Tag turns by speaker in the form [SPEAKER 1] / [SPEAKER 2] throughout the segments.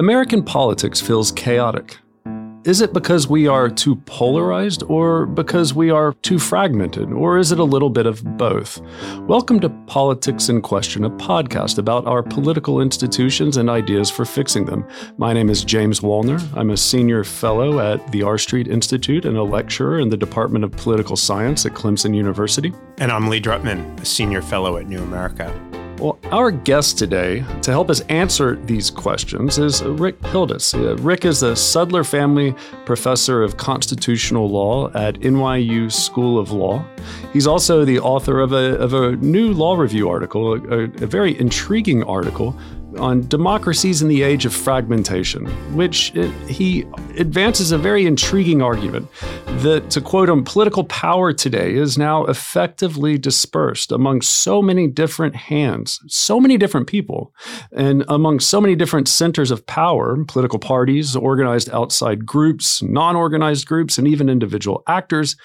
[SPEAKER 1] American politics feels chaotic. Is it because we are too polarized or because we are too fragmented, or is it a little bit of both? Welcome to Politics in Question, a podcast about our political institutions and ideas for fixing them. My name is James Wallner. I'm a senior fellow at the R Street Institute and a lecturer in the Department of Political Science at Clemson University.
[SPEAKER 2] And I'm Lee Drutman, a senior fellow at New America.
[SPEAKER 1] Well, our guest today to help us answer these questions is Rick Pildes. Uh, Rick is the Sudler Family Professor of Constitutional Law at NYU School of Law. He's also the author of a, of a new law review article, a, a very intriguing article on democracies in the age of fragmentation, which it, he advances a very intriguing argument that, to quote him, political power today is now effectively dispersed among so many different hands, so many different people, and among so many different centers of power political parties, organized outside groups, non organized groups, and even individual actors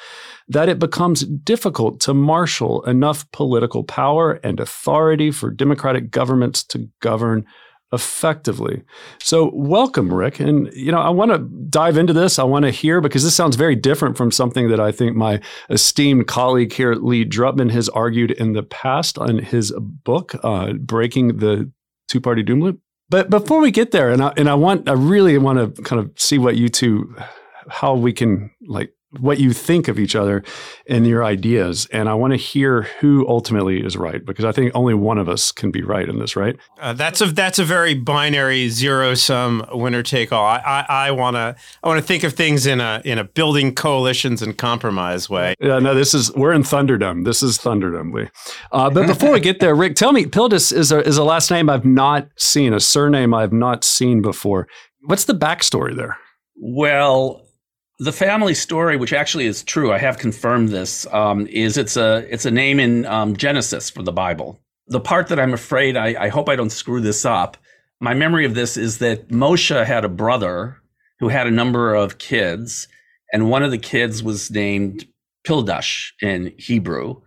[SPEAKER 1] that it becomes difficult to marshal enough political power and authority for democratic governments to govern effectively. So, welcome, Rick. And, you know, I want to dive into this. I want to hear because this sounds very different from something that I think my esteemed colleague here, Lee Drutman, has argued in the past on his book, uh, Breaking the Two Party Doom Loop. But before we get there, and I, and I want, I really want to kind of see what you two, how we can like what you think of each other and your ideas. And I want to hear who ultimately is right because I think only one of us can be right in this, right?
[SPEAKER 2] Uh, that's a that's a very binary zero sum winner take all. I I want to I want to think of things in a in a building coalitions and compromise way.
[SPEAKER 1] Yeah, no, this is we're in Thunderdome. This is Thunderdome, Lee. Uh, but before we get there, Rick, tell me, Pildes is a is a last name I've not seen, a surname I've not seen before. What's the backstory there?
[SPEAKER 3] Well, the family story, which actually is true, I have confirmed this, um, is it's a it's a name in um, Genesis for the Bible. The part that I'm afraid I, I hope I don't screw this up. My memory of this is that Moshe had a brother who had a number of kids, and one of the kids was named Pildash in Hebrew,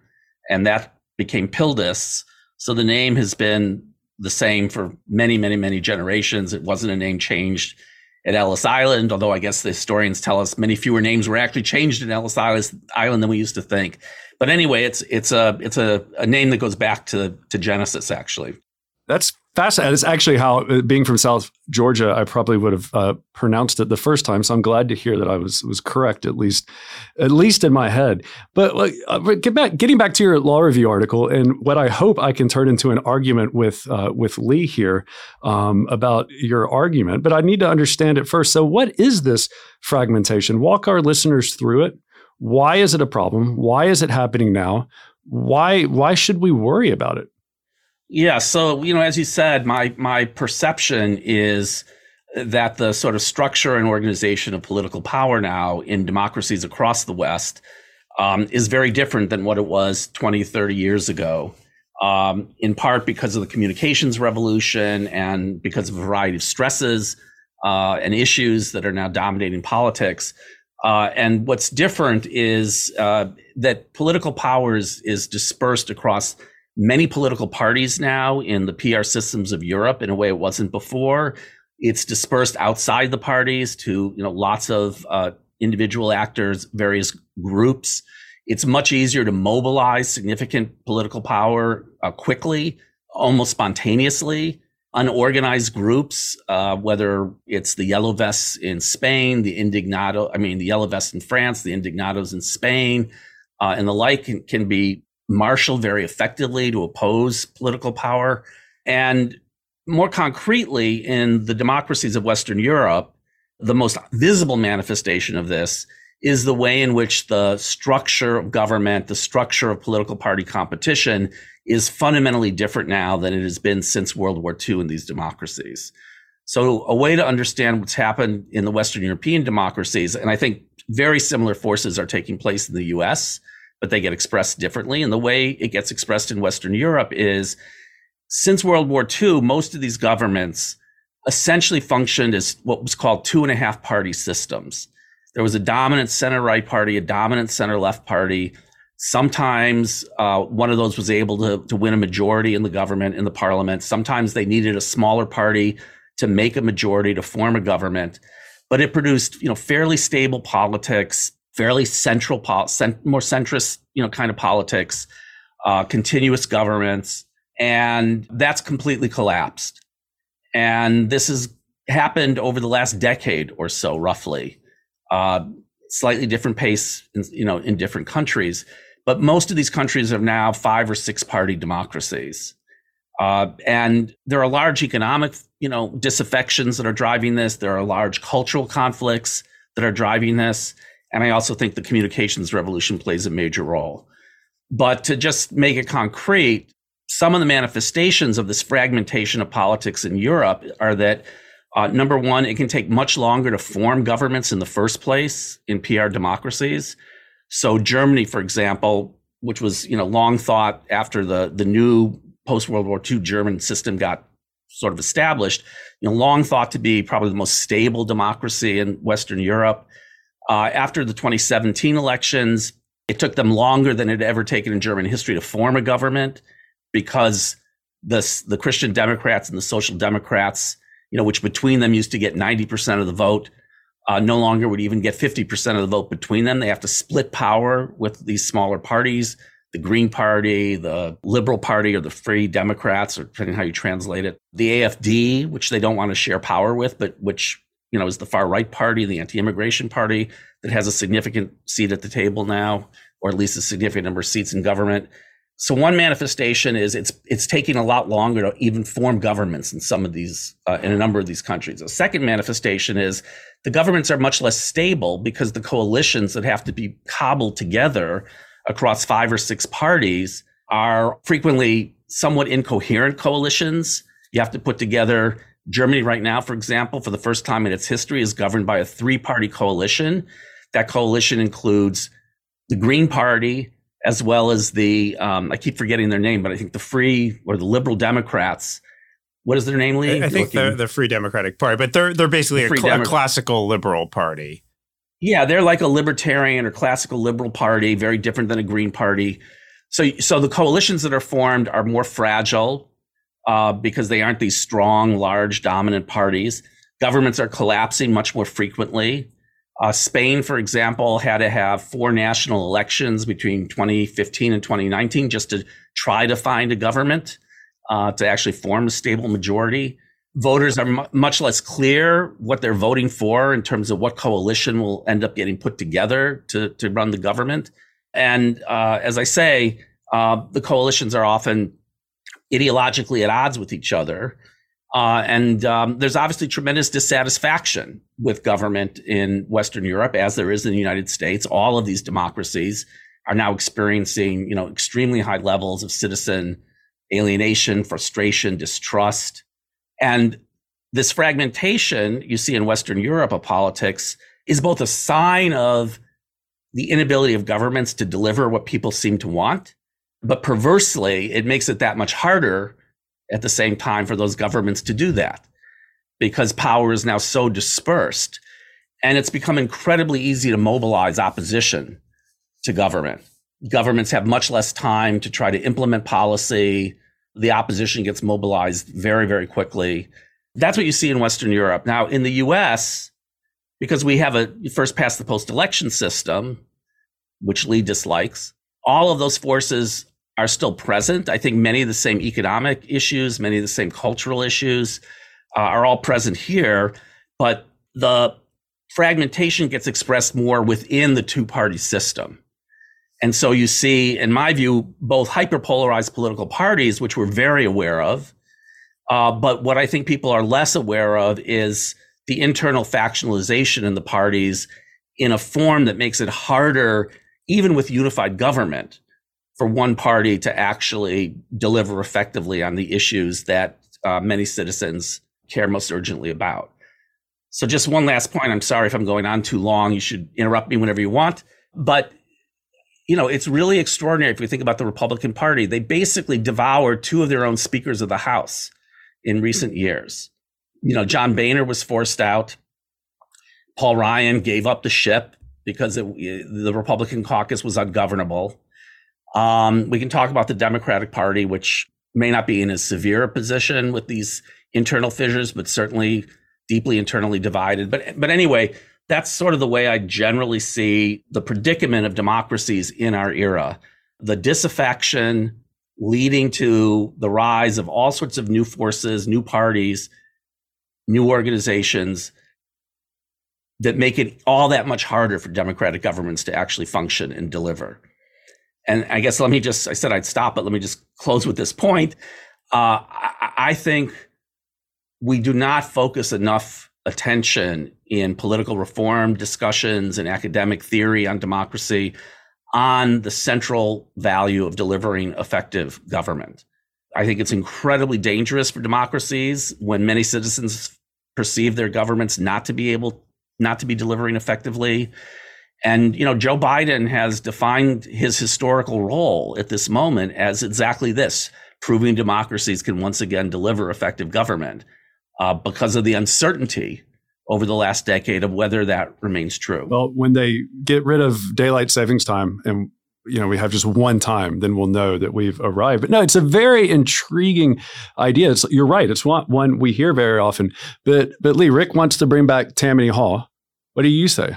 [SPEAKER 3] and that became Pildes. So the name has been the same for many, many, many generations. It wasn't a name changed at Ellis Island, although I guess the historians tell us many fewer names were actually changed in Ellis Island than we used to think. But anyway, it's it's a it's a, a name that goes back to to Genesis actually.
[SPEAKER 1] That's fascinating. It's actually how, uh, being from South Georgia, I probably would have uh, pronounced it the first time. So I'm glad to hear that I was was correct at least, at least in my head. But uh, get back, getting back to your law review article, and what I hope I can turn into an argument with uh, with Lee here um, about your argument. But I need to understand it first. So, what is this fragmentation? Walk our listeners through it. Why is it a problem? Why is it happening now? Why why should we worry about it?
[SPEAKER 3] Yeah. So, you know, as you said, my my perception is that the sort of structure and organization of political power now in democracies across the West um, is very different than what it was 20, 30 years ago. Um, in part because of the communications revolution and because of a variety of stresses uh, and issues that are now dominating politics. Uh, and what's different is uh, that political power is, is dispersed across many political parties now in the PR systems of Europe in a way it wasn't before. It's dispersed outside the parties to you know lots of uh, individual actors, various groups. It's much easier to mobilize significant political power uh, quickly, almost spontaneously. Unorganized groups, uh, whether it's the Yellow Vests in Spain, the Indignado, I mean, the Yellow Vests in France, the Indignados in Spain, uh, and the like, can, can be marshal very effectively to oppose political power. And more concretely, in the democracies of Western Europe, the most visible manifestation of this is the way in which the structure of government, the structure of political party competition is fundamentally different now than it has been since World War II in these democracies. So, a way to understand what's happened in the Western European democracies, and I think very similar forces are taking place in the US, but they get expressed differently. And the way it gets expressed in Western Europe is since World War II, most of these governments essentially functioned as what was called two and a half party systems. There was a dominant center right party, a dominant center left party. Sometimes uh, one of those was able to, to win a majority in the government, in the parliament. Sometimes they needed a smaller party to make a majority to form a government, but it produced you know fairly stable politics, fairly central, more centrist you know kind of politics, uh, continuous governments, and that's completely collapsed. And this has happened over the last decade or so, roughly. Uh, slightly different pace, in, you know, in different countries. But most of these countries are now five or six party democracies. Uh, and there are large economic, you know, disaffections that are driving this. There are large cultural conflicts that are driving this. And I also think the communications revolution plays a major role. But to just make it concrete, some of the manifestations of this fragmentation of politics in Europe are that uh, number one, it can take much longer to form governments in the first place in PR democracies. So Germany, for example, which was you know long thought after the the new post World War II German system got sort of established, you know, long thought to be probably the most stable democracy in Western Europe. Uh, after the 2017 elections, it took them longer than it had ever taken in German history to form a government because the the Christian Democrats and the Social Democrats you know, which between them used to get 90% of the vote, uh, no longer would even get 50% of the vote between them. They have to split power with these smaller parties, the Green Party, the Liberal Party, or the Free Democrats, or depending how you translate it. The AFD, which they don't want to share power with, but which, you know, is the far right party, the anti-immigration party that has a significant seat at the table now, or at least a significant number of seats in government. So one manifestation is it's it's taking a lot longer to even form governments in some of these uh, in a number of these countries. A second manifestation is the governments are much less stable because the coalitions that have to be cobbled together across five or six parties are frequently somewhat incoherent coalitions. You have to put together Germany right now, for example, for the first time in its history, is governed by a three party coalition. That coalition includes the Green Party, as well as the um, I keep forgetting their name, but I think the Free or the Liberal Democrats. What is their name, Lee?
[SPEAKER 2] I think they're the Free Democratic Party, but they're they're basically the a, cl- Demo- a classical liberal party.
[SPEAKER 3] Yeah, they're like a libertarian or classical liberal party, very different than a Green Party. So, so the coalitions that are formed are more fragile uh, because they aren't these strong, large, dominant parties. Governments are collapsing much more frequently. Uh, Spain, for example, had to have four national elections between 2015 and 2019 just to try to find a government uh, to actually form a stable majority. Voters are m- much less clear what they're voting for in terms of what coalition will end up getting put together to, to run the government. And uh, as I say, uh, the coalitions are often ideologically at odds with each other. Uh, and um, there's obviously tremendous dissatisfaction with government in Western Europe, as there is in the United States. All of these democracies are now experiencing, you know, extremely high levels of citizen alienation, frustration, distrust, and this fragmentation you see in Western Europe of politics is both a sign of the inability of governments to deliver what people seem to want, but perversely, it makes it that much harder at the same time for those governments to do that because power is now so dispersed. And it's become incredibly easy to mobilize opposition to government. Governments have much less time to try to implement policy. The opposition gets mobilized very, very quickly. That's what you see in Western Europe. Now, in the US, because we have a first past the post election system, which Lee dislikes, all of those forces are still present. I think many of the same economic issues, many of the same cultural issues uh, are all present here, but the fragmentation gets expressed more within the two party system. And so you see, in my view, both hyperpolarized political parties, which we're very aware of. Uh, but what I think people are less aware of is the internal factionalization in the parties in a form that makes it harder, even with unified government, for one party to actually deliver effectively on the issues that uh, many citizens care most urgently about. So, just one last point. I'm sorry if I'm going on too long. You should interrupt me whenever you want. But, you know, it's really extraordinary if you think about the Republican Party. They basically devoured two of their own speakers of the House in recent years. You know, John Boehner was forced out. Paul Ryan gave up the ship because it, the Republican caucus was ungovernable. Um, we can talk about the Democratic Party, which may not be in as severe a position with these internal fissures, but certainly deeply internally divided. But but anyway, that's sort of the way I generally see the predicament of democracies in our era. The disaffection leading to the rise of all sorts of new forces, new parties, new organizations that make it all that much harder for democratic governments to actually function and deliver. And I guess let me just, I said I'd stop, but let me just close with this point. Uh, I, I think we do not focus enough attention in political reform discussions and academic theory on democracy on the central value of delivering effective government. I think it's incredibly dangerous for democracies when many citizens perceive their governments not to be able not to be delivering effectively. And you know, Joe Biden has defined his historical role at this moment as exactly this: proving democracies can once again deliver effective government uh, because of the uncertainty over the last decade of whether that remains true.
[SPEAKER 1] Well, when they get rid of daylight savings time and you know we have just one time then we'll know that we've arrived. But no it's a very intriguing idea. It's, you're right it's one, one we hear very often. But but lee rick wants to bring back tammany hall. What do you say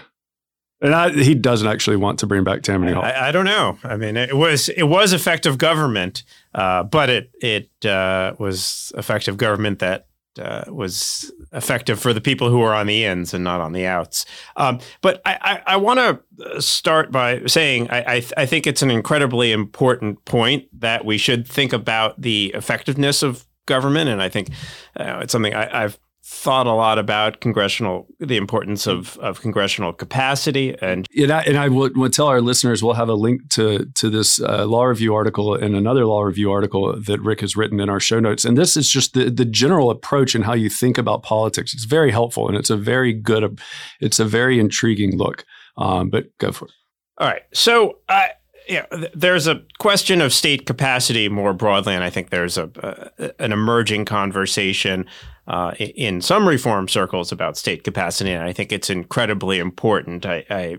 [SPEAKER 1] and I, he doesn't actually want to bring back Tammany Hall.
[SPEAKER 2] I, I, don't know. I mean, it was it was effective government, uh, but it it uh, was effective government that uh, was effective for the people who were on the ins and not on the outs. Um, but I, I, I want to start by saying I, I, th- I, think it's an incredibly important point that we should think about the effectiveness of government, and I think uh, it's something I, have thought a lot about congressional the importance of of congressional capacity and
[SPEAKER 1] and I, and I will, will tell our listeners we'll have a link to to this uh, law review article and another law review article that Rick has written in our show notes. And this is just the the general approach and how you think about politics. It's very helpful and it's a very good it's a very intriguing look. Um, but go for it.
[SPEAKER 2] All right. So I yeah, there's a question of state capacity more broadly, and I think there's a, a an emerging conversation uh, in some reform circles about state capacity, and I think it's incredibly important. I, I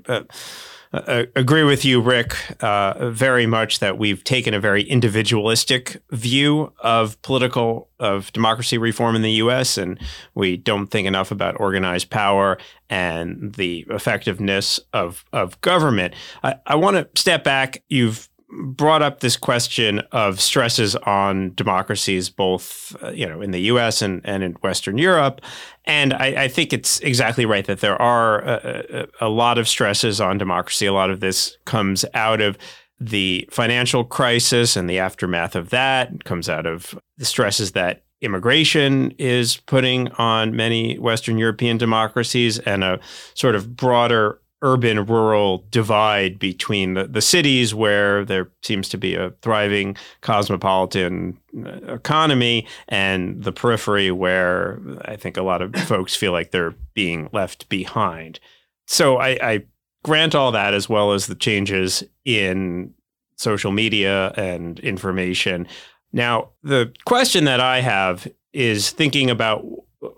[SPEAKER 2] uh, agree with you, Rick, uh, very much that we've taken a very individualistic view of political of democracy reform in the U.S., and we don't think enough about organized power and the effectiveness of of government. I, I want to step back. You've brought up this question of stresses on democracies, both uh, you know in the U.S. and, and in Western Europe, and I, I think it's exactly right that there are a, a, a lot of stresses on democracy. A lot of this comes out of the financial crisis and the aftermath of that. It comes out of the stresses that immigration is putting on many Western European democracies and a sort of broader urban rural divide between the, the cities where there seems to be a thriving cosmopolitan uh, economy and the periphery where I think a lot of folks feel like they're being left behind. So I, I grant all that as well as the changes in social media and information. Now, the question that I have is thinking about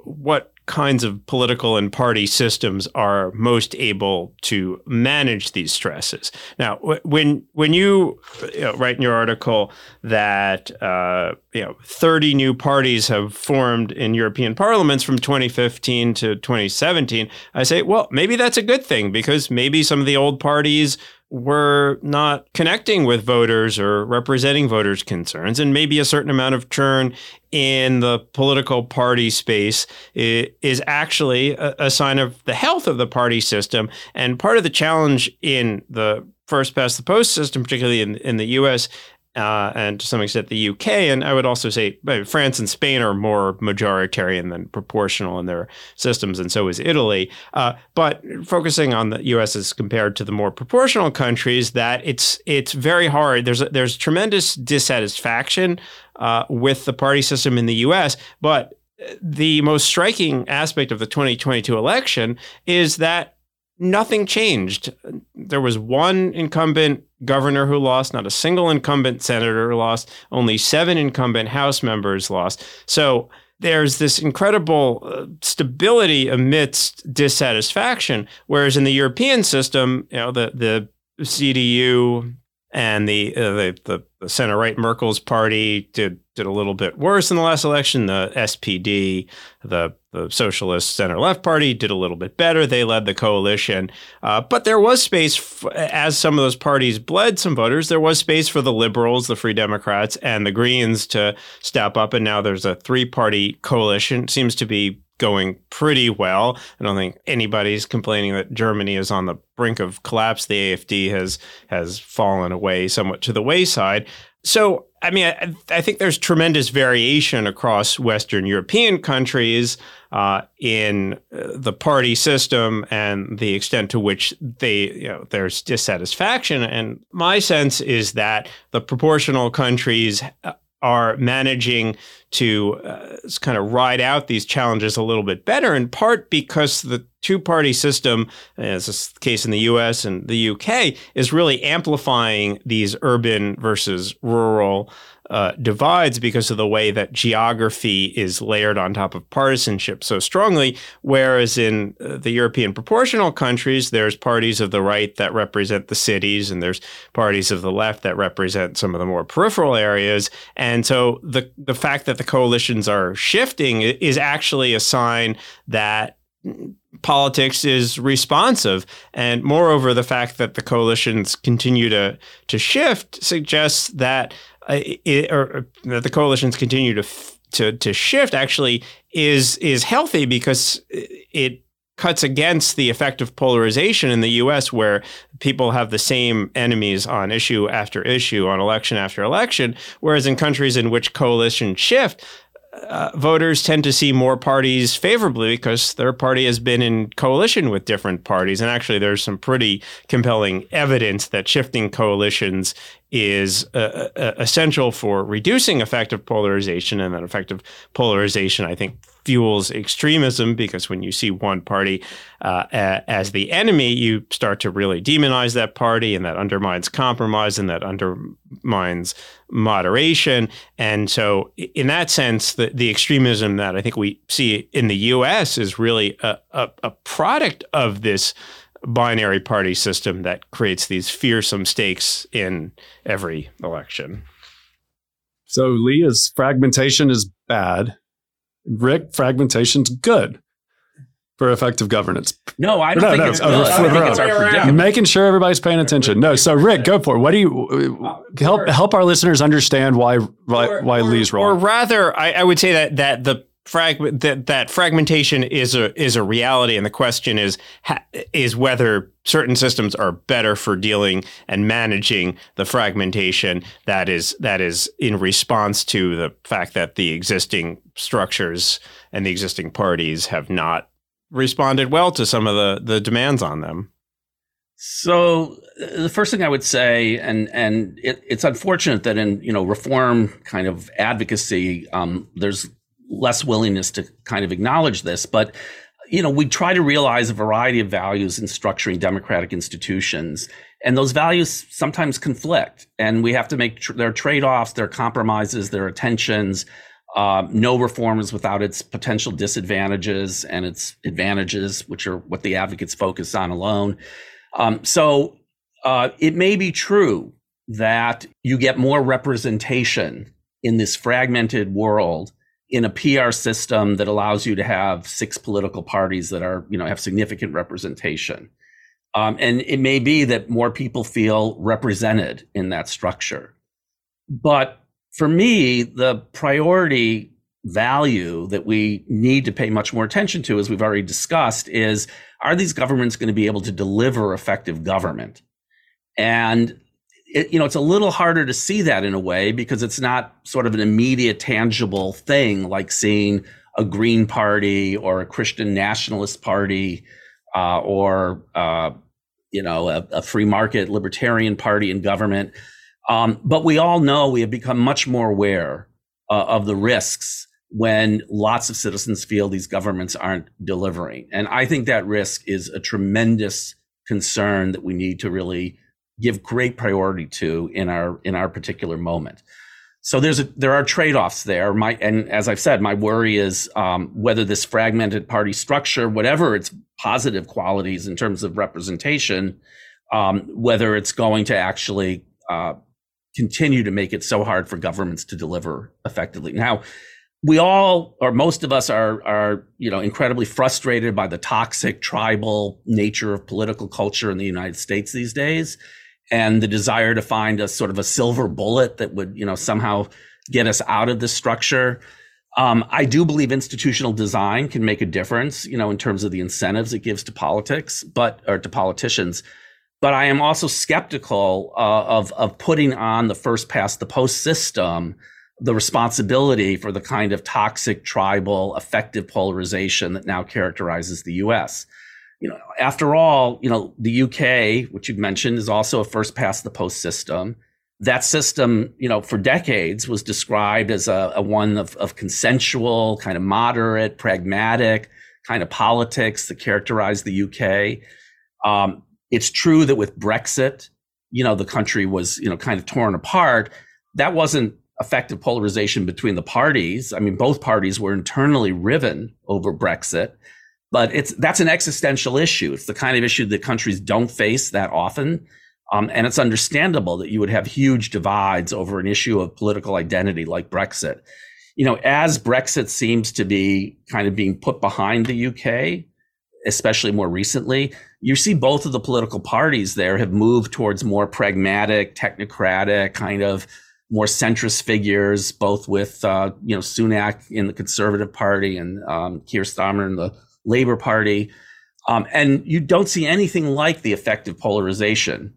[SPEAKER 2] what kinds of political and party systems are most able to manage these stresses. Now, when when you, you know, write in your article that uh, you know 30 new parties have formed in European parliaments from 2015 to 2017, I say, well, maybe that's a good thing because maybe some of the old parties were not connecting with voters or representing voters' concerns, and maybe a certain amount of churn in the political party space is actually a, sign of the health of the party system. And part of the challenge in the first past the post system, particularly in, in the US, uh, and to some extent the UK. And I would also say France and Spain are more majoritarian than proportional in their systems, and so is Italy. Uh, but focusing on the US as compared to the more proportional countries, that it's it's very hard. There's a, there's tremendous dissatisfaction uh, with the party system in the US, but the most striking aspect of the 2022 election is that nothing changed. There was one incumbent governor who lost, not a single incumbent senator lost, only seven incumbent House members lost. So there's this incredible uh, stability amidst dissatisfaction. Whereas in the European system, you know, the, the CDU and the, uh, the, the the center right Merkel's party did did a little bit worse in the last election. The SPD, the the Socialist Center Left Party, did a little bit better. They led the coalition, uh, but there was space f- as some of those parties bled some voters. There was space for the Liberals, the Free Democrats, and the Greens to step up. And now there's a three party coalition. It seems to be going pretty well. I don't think anybody's complaining that Germany is on the brink of collapse. The AFD has has fallen away somewhat to the wayside. So, I mean, I, I think there's tremendous variation across Western European countries uh, in uh, the party system and the extent to which they, you know, there's dissatisfaction. And my sense is that the proportional countries uh, are managing to uh, kind of ride out these challenges a little bit better, in part because the two party system, as is the case in the US and the UK, is really amplifying these urban versus rural uh, divides because of the way that geography is layered on top of partisanship so strongly. Whereas in uh, the European proportional countries, there's parties of the right that represent the cities, and there's parties of the left that represent some of the more peripheral areas. And so the the fact that the coalitions are shifting is actually a sign that politics is responsive and moreover the fact that the coalitions continue to to shift suggests that Uh, it, or, that the coalitions continue to to to shift actually is is healthy because it cuts against the effect of polarization in the US where people have the same enemies on issue after issue on election after election. Whereas in countries in which coalitions shift uh, voters tend to see more parties favorably because their party has been in coalition with different parties. And actually, there's some pretty compelling evidence that shifting coalitions is uh, uh, essential for reducing effective polarization. And that effective polarization, I think, fuels extremism because when you see one party uh, as the enemy, you start to really demonize that party, and that undermines compromise and that undermines moderation. And so, in that sense, the, the extremism that I think we see in the US is really a, a, a product of this binary party system that creates these fearsome stakes in every election.
[SPEAKER 1] So Lee's fragmentation is bad. Rick, fragmentation's good for effective governance.
[SPEAKER 3] No, I don't no, think, no, it's, no, I think
[SPEAKER 1] it's our Making sure everybody's paying attention. No, so Rick, go for it. What do you uh, help help our listeners understand why why, why Lee's wrong?
[SPEAKER 2] Or rather, I, I would say that that the frag- that that fragmentation is a is a reality, and the question is is whether certain systems are better for dealing and managing the fragmentation that is that is in response to the fact that the existing structures and the existing parties have not responded well to some of the the demands on them.
[SPEAKER 3] So the first thing I would say, and and it, it's unfortunate that in you know reform kind of advocacy, um, there's less willingness to kind of acknowledge this, but you know, we try to realize a variety of values in structuring democratic institutions, and those values sometimes conflict, and we have to make tr- there are trade-offs, there are compromises, there are Uh, no reforms without its potential disadvantages and its advantages, which are what the advocates focus on alone. Um, so uh, it may be true that you get more representation in this fragmented world in a PR system that allows you to have six political parties that are, you know, have significant representation. Um, and it may be that more people feel represented in that structure. But for me, the priority value that we need to pay much more attention to, as we've already discussed, is are these governments going to be able to deliver effective government? And it, you know, it's a little harder to see that in a way because it's not sort of an immediate, tangible thing like seeing a Green Party or a Christian Nationalist Party uh, or, uh, you know, a, a, free market libertarian party in government. Um, but we all know we have become much more aware uh, of the risks when lots of citizens feel these governments aren't delivering. And I think that risk is a tremendous concern that we need to really give great priority to in our in our particular moment. So there's a, there are trade offs there. My and as I've said, my worry is um, whether this fragmented party structure, whatever its positive qualities in terms of representation, um, whether it's going to actually uh, continue to make it so hard for governments to deliver effectively. Now, we all, or most of us, are are you know incredibly frustrated by the toxic tribal nature of political culture in the United States these days, and the desire to find a sort of a silver bullet that would you know somehow get us out of this structure. Um, I do believe institutional design can make a difference, you know, in terms of the incentives it gives to politics, but or to politicians. But I am also skeptical uh, of of putting on the first past the post system the responsibility for the kind of toxic, tribal, effective polarization that now characterizes the U.S. You know, after all, you know, the UK, which you've mentioned, is also a first past the post system. That system, you know, for decades was described as a, a one of, of consensual, kind of moderate, pragmatic kind of politics that characterized the UK. Um, it's true that with Brexit, you know, the country was, you know, kind of torn apart. That wasn't effective polarization between the parties. I mean, both parties were internally riven over Brexit, but it's that's an existential issue. It's the kind of issue that countries don't face that often. Um, and it's understandable that you would have huge divides over an issue of political identity like Brexit. You know, as Brexit seems to be kind of being put behind the UK, especially more recently, you see both of the political parties there have moved towards more pragmatic, technocratic kind of more centrist figures, both with uh, you know Sunak in the Conservative Party and um, Keir Starmer in the Labour Party, um, and you don't see anything like the effective polarization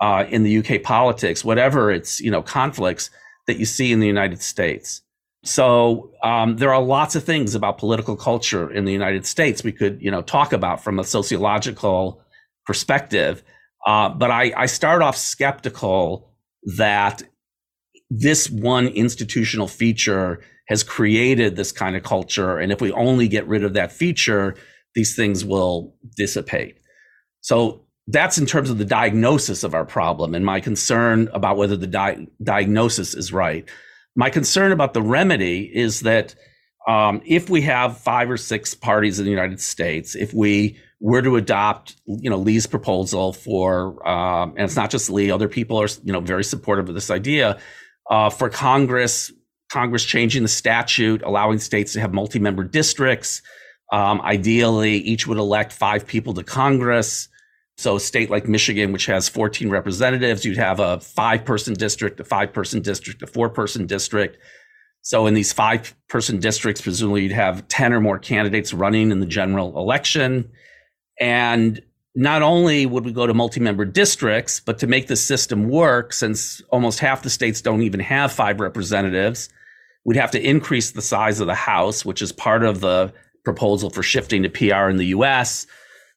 [SPEAKER 3] uh, in the UK politics, whatever its you know conflicts that you see in the United States. So um, there are lots of things about political culture in the United States we could you know talk about from a sociological perspective, uh, but I, I start off skeptical that this one institutional feature has created this kind of culture. And if we only get rid of that feature, these things will dissipate. So that's in terms of the diagnosis of our problem and my concern about whether the di- diagnosis is right. My concern about the remedy is that um, if we have five or six parties in the United States, if we were to adopt, you know, Lee's proposal for, um, and it's not just Lee, other people are, you know, very supportive of this idea uh, for Congress, Congress changing the statute, allowing states to have multi-member districts. Um, ideally, each would elect five people to Congress. So, a state like Michigan, which has 14 representatives, you'd have a five person district, a five person district, a four person district. So, in these five person districts, presumably you'd have 10 or more candidates running in the general election. And not only would we go to multi-member districts, but to make the system work, since almost half the states don't even have five representatives, we'd have to increase the size of the House, which is part of the proposal for shifting to PR in the US.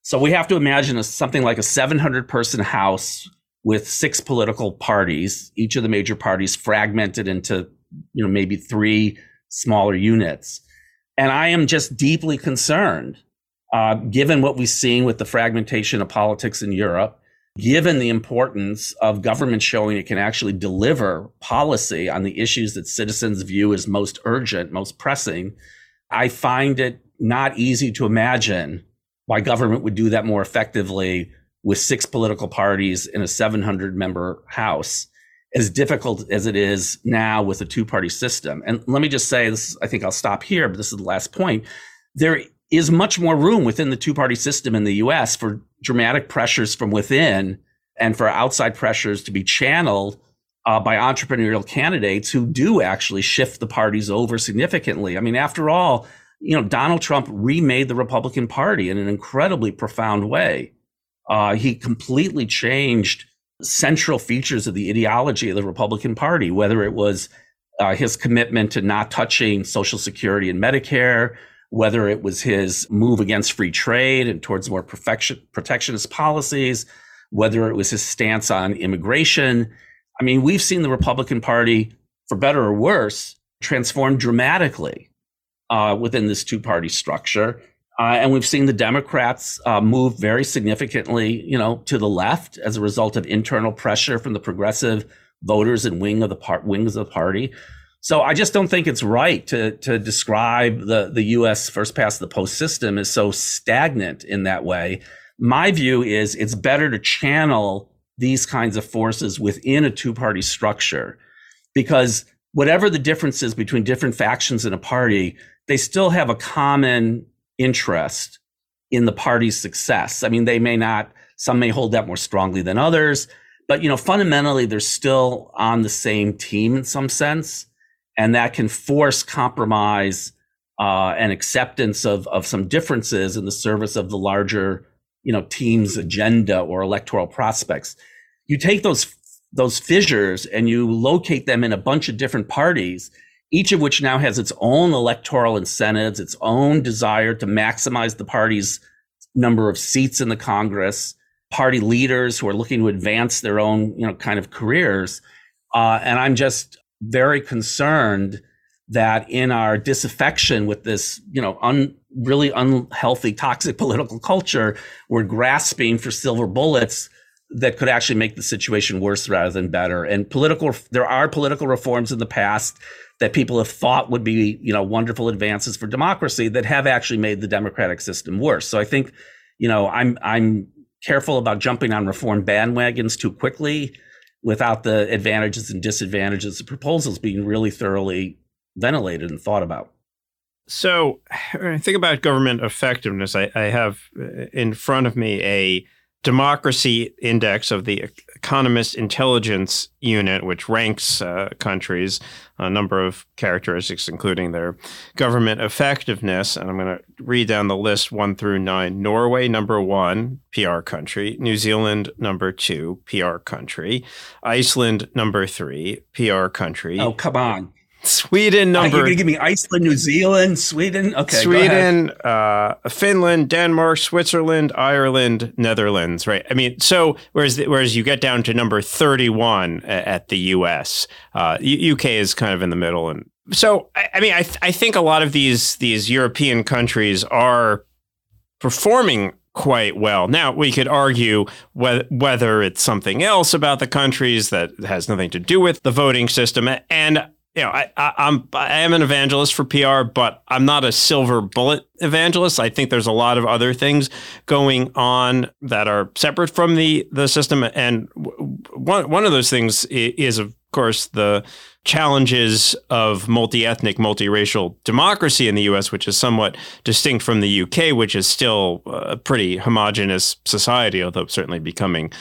[SPEAKER 3] So we have to imagine a, something like a 700 person House with six political parties, each of the major parties fragmented into, you know, maybe three smaller units. And I am just deeply concerned uh, given what we've seen with the fragmentation of politics in Europe, given the importance of government showing it can actually deliver policy on the issues that citizens view as most urgent, most pressing, I find it not easy to imagine why government would do that more effectively with six political parties in a 700 member House, as difficult as it is now with a two party system. And let me just say this, I think I'll stop here, but this is the last point. There is much more room within the two party system in the US for dramatic pressures from within and for outside pressures to be channeled uh, by entrepreneurial candidates who do actually shift the parties over significantly. I mean, after all, you know, Donald Trump remade the Republican Party in an incredibly profound way. Uh, he completely changed central features of the ideology of the Republican Party, whether it was uh, his commitment to not touching Social Security and Medicare, whether it was his move against free trade and towards more protectionist policies, whether it was his stance on immigration. I mean, we've seen the Republican Party, for better or worse, transform dramatically uh, within this two party structure. Uh, and we've seen the Democrats uh, move very significantly, you know, to the left as a result of internal pressure from the progressive voters and wing of the par- wings of the party. So I just don't think it's right to to describe the the U.S. first past the post system as so stagnant in that way. My view is it's better to channel these kinds of forces within a two party structure because whatever the differences between different factions in a party, they still have a common interest in the party's success. I mean, they may not, some may hold that more strongly than others, but you know, fundamentally, they're still on the same team in some sense, and that can force compromise uh, and acceptance of of some differences in the service of the larger, you know, team's agenda or electoral prospects. You take those those fissures and you locate them in a bunch of different parties, each of which now has its own electoral incentives, its own desire to maximize the party's number of seats in the Congress, party leaders who are looking to advance their own, you know, kind of careers. Uh, and I'm just very concerned that in our disaffection with this, you know, un, really unhealthy, toxic political culture, we're grasping for silver bullets that could actually make the situation worse rather than better. And political, there are political reforms in the past that people have thought would be, you know, wonderful advances for democracy that have actually made the democratic system worse. So I think, you know, I'm I'm careful about jumping on reform bandwagons too quickly without the advantages and disadvantages of proposals being really thoroughly ventilated and thought about.
[SPEAKER 2] So, when I think about government effectiveness, I, I have uh, in front of me a democracy index of the Economist Intelligence Unit, which ranks uh, countries, a number of characteristics, including their government effectiveness. And I'm going to read down the list one through nine. Norway, number one, PR country. New Zealand, number two, PR country. Iceland, number three, PR country.
[SPEAKER 3] Oh, come on.
[SPEAKER 2] Sweden number.
[SPEAKER 3] You're gonna give me Iceland, New Zealand, Sweden. Okay,
[SPEAKER 2] Sweden, uh, Finland, Denmark, Switzerland, Ireland, Netherlands. Right. I mean, so whereas the, whereas you get down to number thirty-one at the U.S., uh, UK is kind of in the middle, and so I, I mean, I th- I think a lot of these these European countries are performing quite well. Now, we could argue whether, whether it's something else about the countries that has nothing to do with the voting system. And you know, I, I, I'm I am an evangelist for PR, but I'm not a silver bullet evangelist. I think there's a lot of other things going on that are separate from the the system, and one one of those things is, of course, the challenges of multi-ethnic, multiracial democracy in the U.S., which is somewhat distinct from the U.K., which is still a pretty homogenous society, although certainly becoming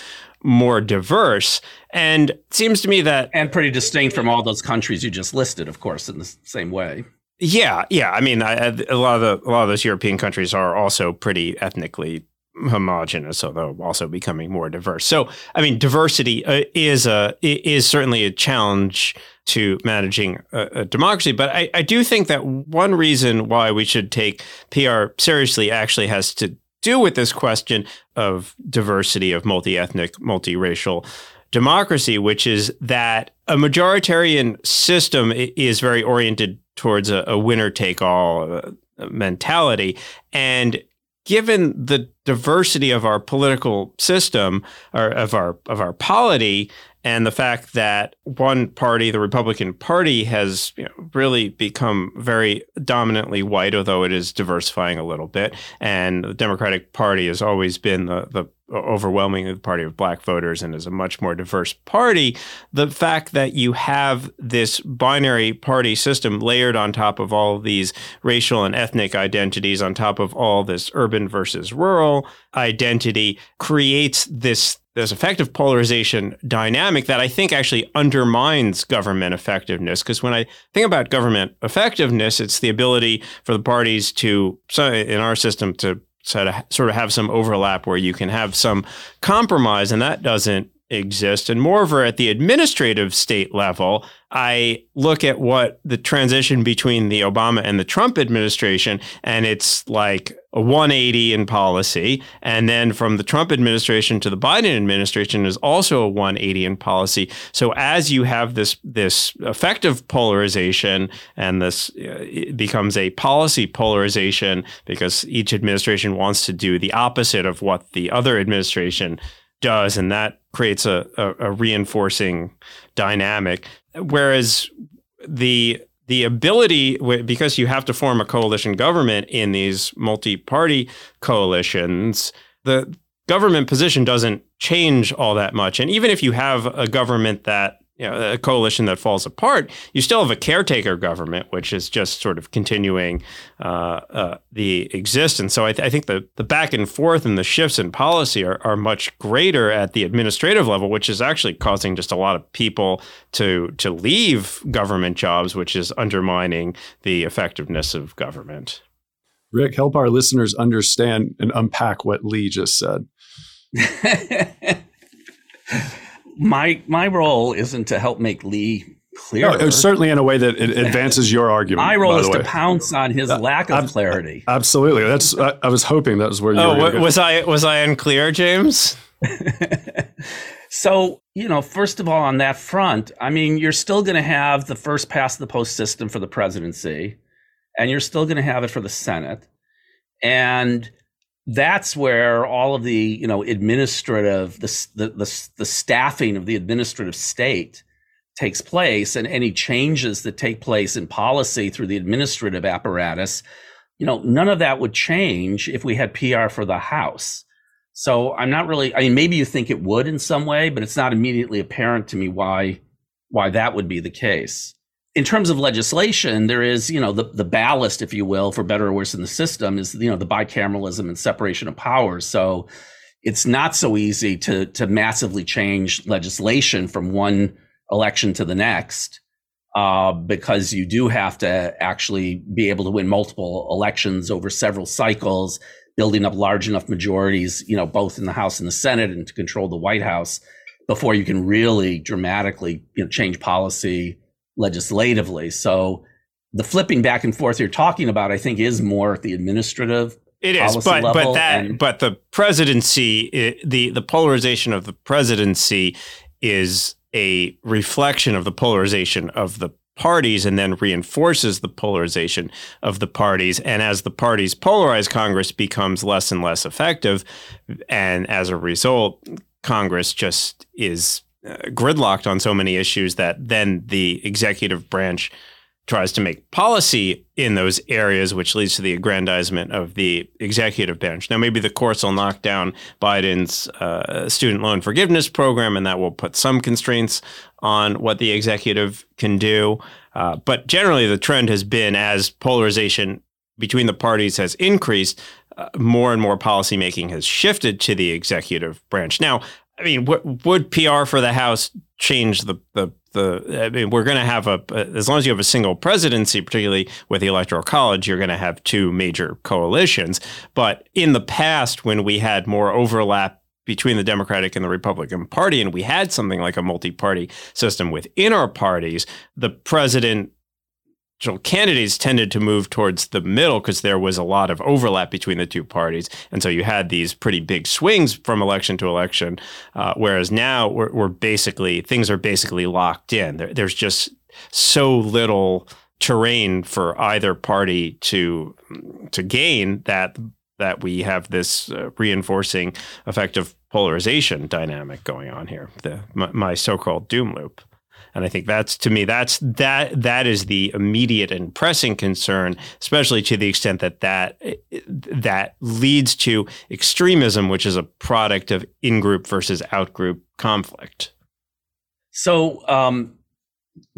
[SPEAKER 2] more diverse. And it seems to me that
[SPEAKER 3] and pretty distinct from all those countries you just listed, of course, in the same way.
[SPEAKER 2] Yeah, yeah. I mean, I, a lot of the a lot of those European countries are also pretty ethnically homogenous, although also becoming more diverse. So, I mean, diversity uh, is a is certainly a challenge to managing a, a democracy. But I, I do think that one reason why we should take PR seriously actually has to do with this question of diversity, of multi ethnic, multiracial democracy, which is that a majoritarian system is very oriented towards a, a winner take all uh, mentality. And given the diversity of our political system or of our of our polity and the fact that one party, the Republican Party, has you know, really become very dominantly white, although it is diversifying a little bit, and the Democratic Party has always been the the overwhelmingly the party of black voters and is a much more diverse party. The fact that you have this binary party system layered on top of all these racial and ethnic identities, on top of all this urban versus rural identity, creates this this effective polarization dynamic that I think actually undermines government effectiveness. Because when I think about government effectiveness, it's the ability for the parties to, in our system, to sort of sort of have some overlap where you can have some compromise, and that doesn't exist. And moreover, at the administrative state level, I look at what the transition between the Obama and the Trump administration, and it's like a 180 in policy. And then from the Trump administration to the Biden administration is also a 180 in policy. So as you have this this effective polarization, and this uh, becomes a policy polarization because each administration wants to do the opposite of what the other administration does, and that creates a, a, a reinforcing dynamic. Whereas the the ability because you have to form a coalition government in these multi-party coalitions the government position doesn't change all that much. And even if you have a government that you know, a coalition that falls apart, you still have a caretaker government, which is just sort of continuing uh, uh, the existence. So I, th- I, think the, the back and forth and the shifts in policy are, are much greater at the administrative level, which is actually causing just a lot of people to to leave government jobs, which is undermining the effectiveness of government.
[SPEAKER 1] Rick, help our listeners understand and unpack what Lee just said.
[SPEAKER 3] my my role isn't to help make Lee clear.
[SPEAKER 1] No, certainly in a way that it advances your argument.
[SPEAKER 3] My role is to pounce on his uh, lack of clarity.
[SPEAKER 1] Absolutely, that's. I, I, was hoping that was where you.
[SPEAKER 2] Oh, were was I was I unclear, James?
[SPEAKER 3] so you know, first of all, on that front, I mean, you're still going to have the first past the post system for the presidency, and you're still going to have it for the Senate, and that's where all of the you know administrative the, the the the, staffing of the administrative state takes place and any changes that take place in policy through the administrative apparatus you know none of that would change if we had PR for the house. So i'm not really i mean maybe you think it would in some way but it's not immediately apparent to me why why that would be the case in terms of legislation, there is, you know, the, the ballast, if you will, for better or worse in the system is, you know, the bicameralism and separation of powers. So it's not so easy to to massively change legislation from one election to the next, uh, because you do have to actually be able to win multiple elections over several cycles, building up large enough majorities, you know, both in the House and the Senate, and to control the White House before you can really dramatically you know, change policy legislatively. So the flipping back and forth you're talking about, I think, is more the administrative.
[SPEAKER 2] It is, but but that and, but the presidency, it, the the polarization of the presidency is a reflection of the polarization of the parties and then reinforces the polarization of the parties. And as the parties polarize, Congress becomes less and less effective. And as a result, Congress just is uh, gridlocked on so many issues that then the executive branch tries to make policy in those areas, which leads to the aggrandizement of the executive branch. Now, maybe the courts will knock down Biden's uh, student loan forgiveness program, and that will put some constraints on what the executive can do. Uh, but generally, the trend has been as polarization between the parties has increased, uh, more and more policymaking has shifted to the executive branch. Now, I mean, would PR for the House change the the the? I mean, we're going to have a as long as you have a single presidency, particularly with the Electoral College, you're going to have two major coalitions. But in the past, when we had more overlap between the Democratic and the Republican Party, and we had something like a multi-party system within our parties, the president candidates tended to move towards the middle because there was a lot of overlap between the two parties. And so you had these pretty big swings from election to election. Uh, whereas now we're, we're, basically, things are basically locked in. There, there's just so little terrain for either party to to gain that that we have this uh, reinforcing effect of polarization dynamic going on here, the, my, my so-called doom loop. And I think that's to me that's that that is the immediate and pressing concern, especially to the extent that that that leads to extremism, which is a product of in-group versus out-group conflict.
[SPEAKER 3] So, um,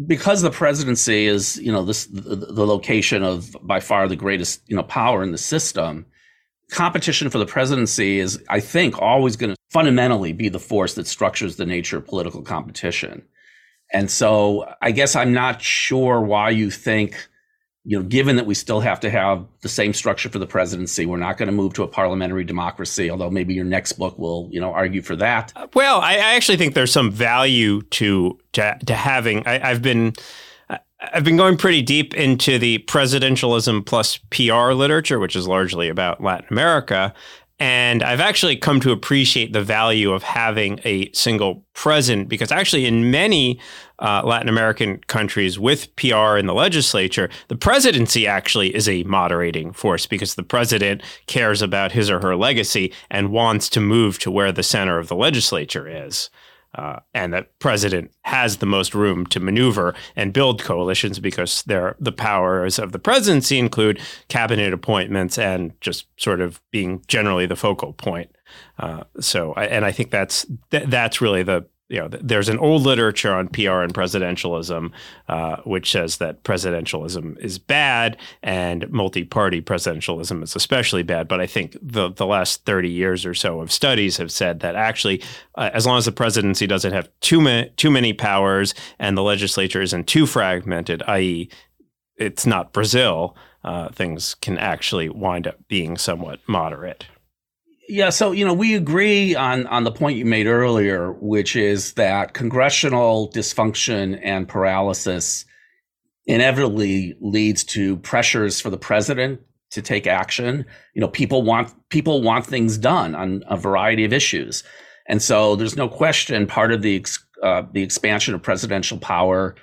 [SPEAKER 3] because the presidency is, you know, this the, the location of by far the greatest, you know, power in the system, competition for the presidency is, I think, always going to fundamentally be the force that structures the nature of political competition. And so I guess I'm not sure why you think, you know, given that we still have to have the same structure for the presidency, we're not going to move to a parliamentary democracy, although maybe your next book will, you know, argue for that.
[SPEAKER 2] Uh, well, I, I actually think there's some value to to, to having. I, I've been. I've been going pretty deep into the presidentialism plus PR literature, which is largely about Latin America. And I've actually come to appreciate the value of having a single president because actually, in many uh, Latin American countries with PR in the legislature, the presidency actually is a moderating force because the president cares about his or her legacy and wants to move to where the center of the legislature is. Uh, and that president has the most room to maneuver and build coalitions because the powers of the presidency include cabinet appointments and just sort of being generally the focal point. Uh, so, and I think that's th- that's really the you know, there's an old literature on PR and presidentialism, uh, which says that presidentialism is bad and multi-party presidentialism is especially bad. But I think the the last 30 years or so of studies have said that actually, uh, as long as the presidency doesn't have too many too many powers and the legislature isn't too fragmented, i.e., it's not Brazil, uh, things can actually wind up being somewhat moderate.
[SPEAKER 3] Yeah, so you know we agree on on the point you made earlier, which is that congressional dysfunction and paralysis inevitably leads to pressures for the president to take action. You know, people want people want things done on a variety of issues, and so there's no question part of the uh, the expansion of presidential power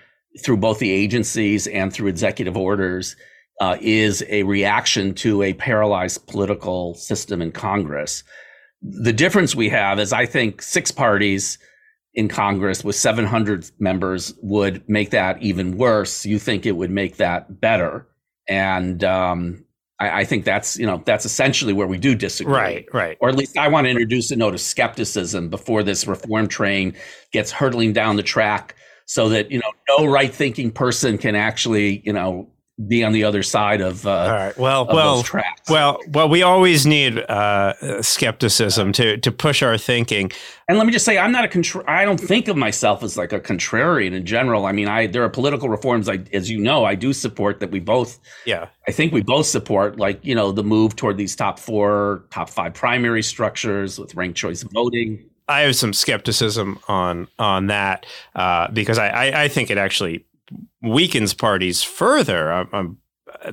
[SPEAKER 3] through both the agencies and through executive orders uh, is a reaction to a paralyzed political system in Congress. The difference we have is I think six parties in Congress with 700 members would make that even worse. You think it would make that better. And um, I, I, think that's, you know, that's essentially where we do disagree.
[SPEAKER 2] Right, right.
[SPEAKER 3] Or at least I want to introduce a note of skepticism before this reform train gets hurtling down the track so that, you know, no right thinking person can actually, you know, be on the other side of uh, all
[SPEAKER 2] right. Well, well, well, well. We always need uh, skepticism to to push our thinking.
[SPEAKER 3] And let me just say, I'm not a contra- I don't think of myself as like a contrarian in general. I mean, I there are political reforms, I, as you know, I do support that we both.
[SPEAKER 2] Yeah.
[SPEAKER 3] I think we both support, like you know, the move toward these top four, top five primary structures with ranked choice voting.
[SPEAKER 2] I have some skepticism on on that uh, because I, I, I think it actually weakens parties further um, um,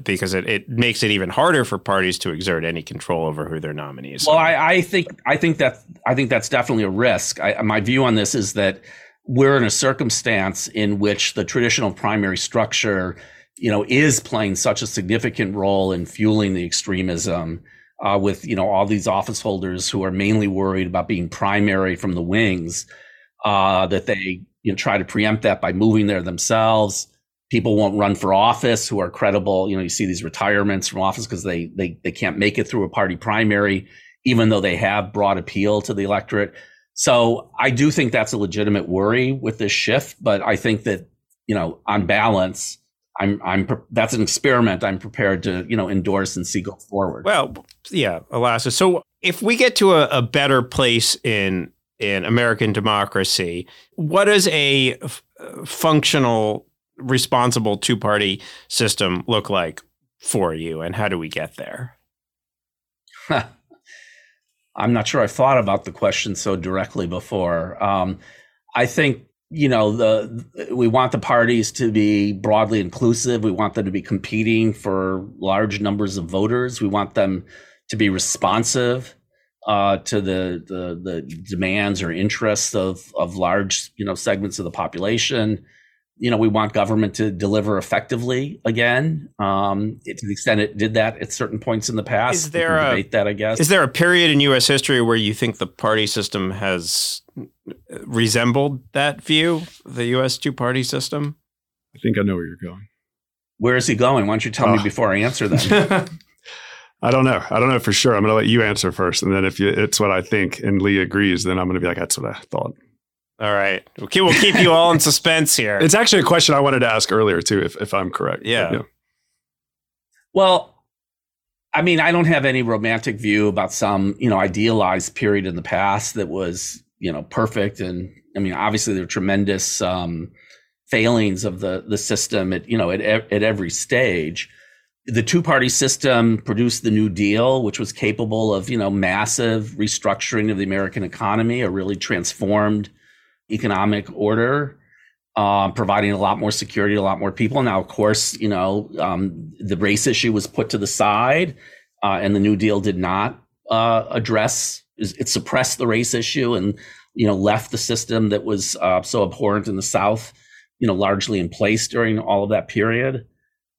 [SPEAKER 2] because it, it makes it even harder for parties to exert any control over who their nominees.
[SPEAKER 3] Well, I, I, think I think that I think that's definitely a risk. I, my view on this is that we're in a circumstance in which the traditional primary structure, you know, is playing such a significant role in fueling the extremism. Uh, with you know all these office holders who are mainly worried about being primary from the wings, uh, that they you know, try to preempt that by moving there themselves. People won't run for office who are credible. You know, you see these retirements from office because they, they, they can't make it through a party primary, even though they have broad appeal to the electorate. So I do think that's a legitimate worry with this shift, but I think that, you know, on balance, I'm, I'm, that's an experiment I'm prepared to, you know, endorse and see go forward.
[SPEAKER 2] Well, yeah, Alasa. So if we get to a, a better place in in American democracy. What does a f- uh, functional, responsible two party system look like for you, and how do we get there?
[SPEAKER 3] I'm not sure I've thought about the question so directly before. Um, I think you know the we want the parties to be broadly inclusive. We want them to be competing for large numbers of voters. We want them to be responsive uh, to the, the, the demands or interests of of large you know segments of the population. You know, we want government to deliver effectively again. Um, to the extent it did that at certain points in the past,
[SPEAKER 2] is there a,
[SPEAKER 3] debate that? I guess
[SPEAKER 2] is there a period in U.S. history where you think the party system has resembled that view, the U.S. two party system?
[SPEAKER 1] I think I know where you're going.
[SPEAKER 3] Where is he going? Why don't you tell me before I answer that?
[SPEAKER 1] I don't know. I don't know for sure. I'm going to let you answer first, and then if you, it's what I think and Lee agrees, then I'm going to be like, "That's what I thought."
[SPEAKER 2] All right. Okay, we'll keep you all in suspense here.
[SPEAKER 1] It's actually a question I wanted to ask earlier too, if if I'm correct.
[SPEAKER 2] Yeah. yeah.
[SPEAKER 3] Well, I mean, I don't have any romantic view about some you know idealized period in the past that was you know perfect, and I mean, obviously there are tremendous um, failings of the the system at you know at at every stage the two party system produced the New Deal, which was capable of, you know, massive restructuring of the American economy, a really transformed economic order, uh, providing a lot more security to a lot more people. Now, of course, you know, um, the race issue was put to the side, uh, and the New Deal did not uh, address. It suppressed the race issue and, you know, left the system that was uh, so abhorrent in the South, you know, largely in place during all of that period.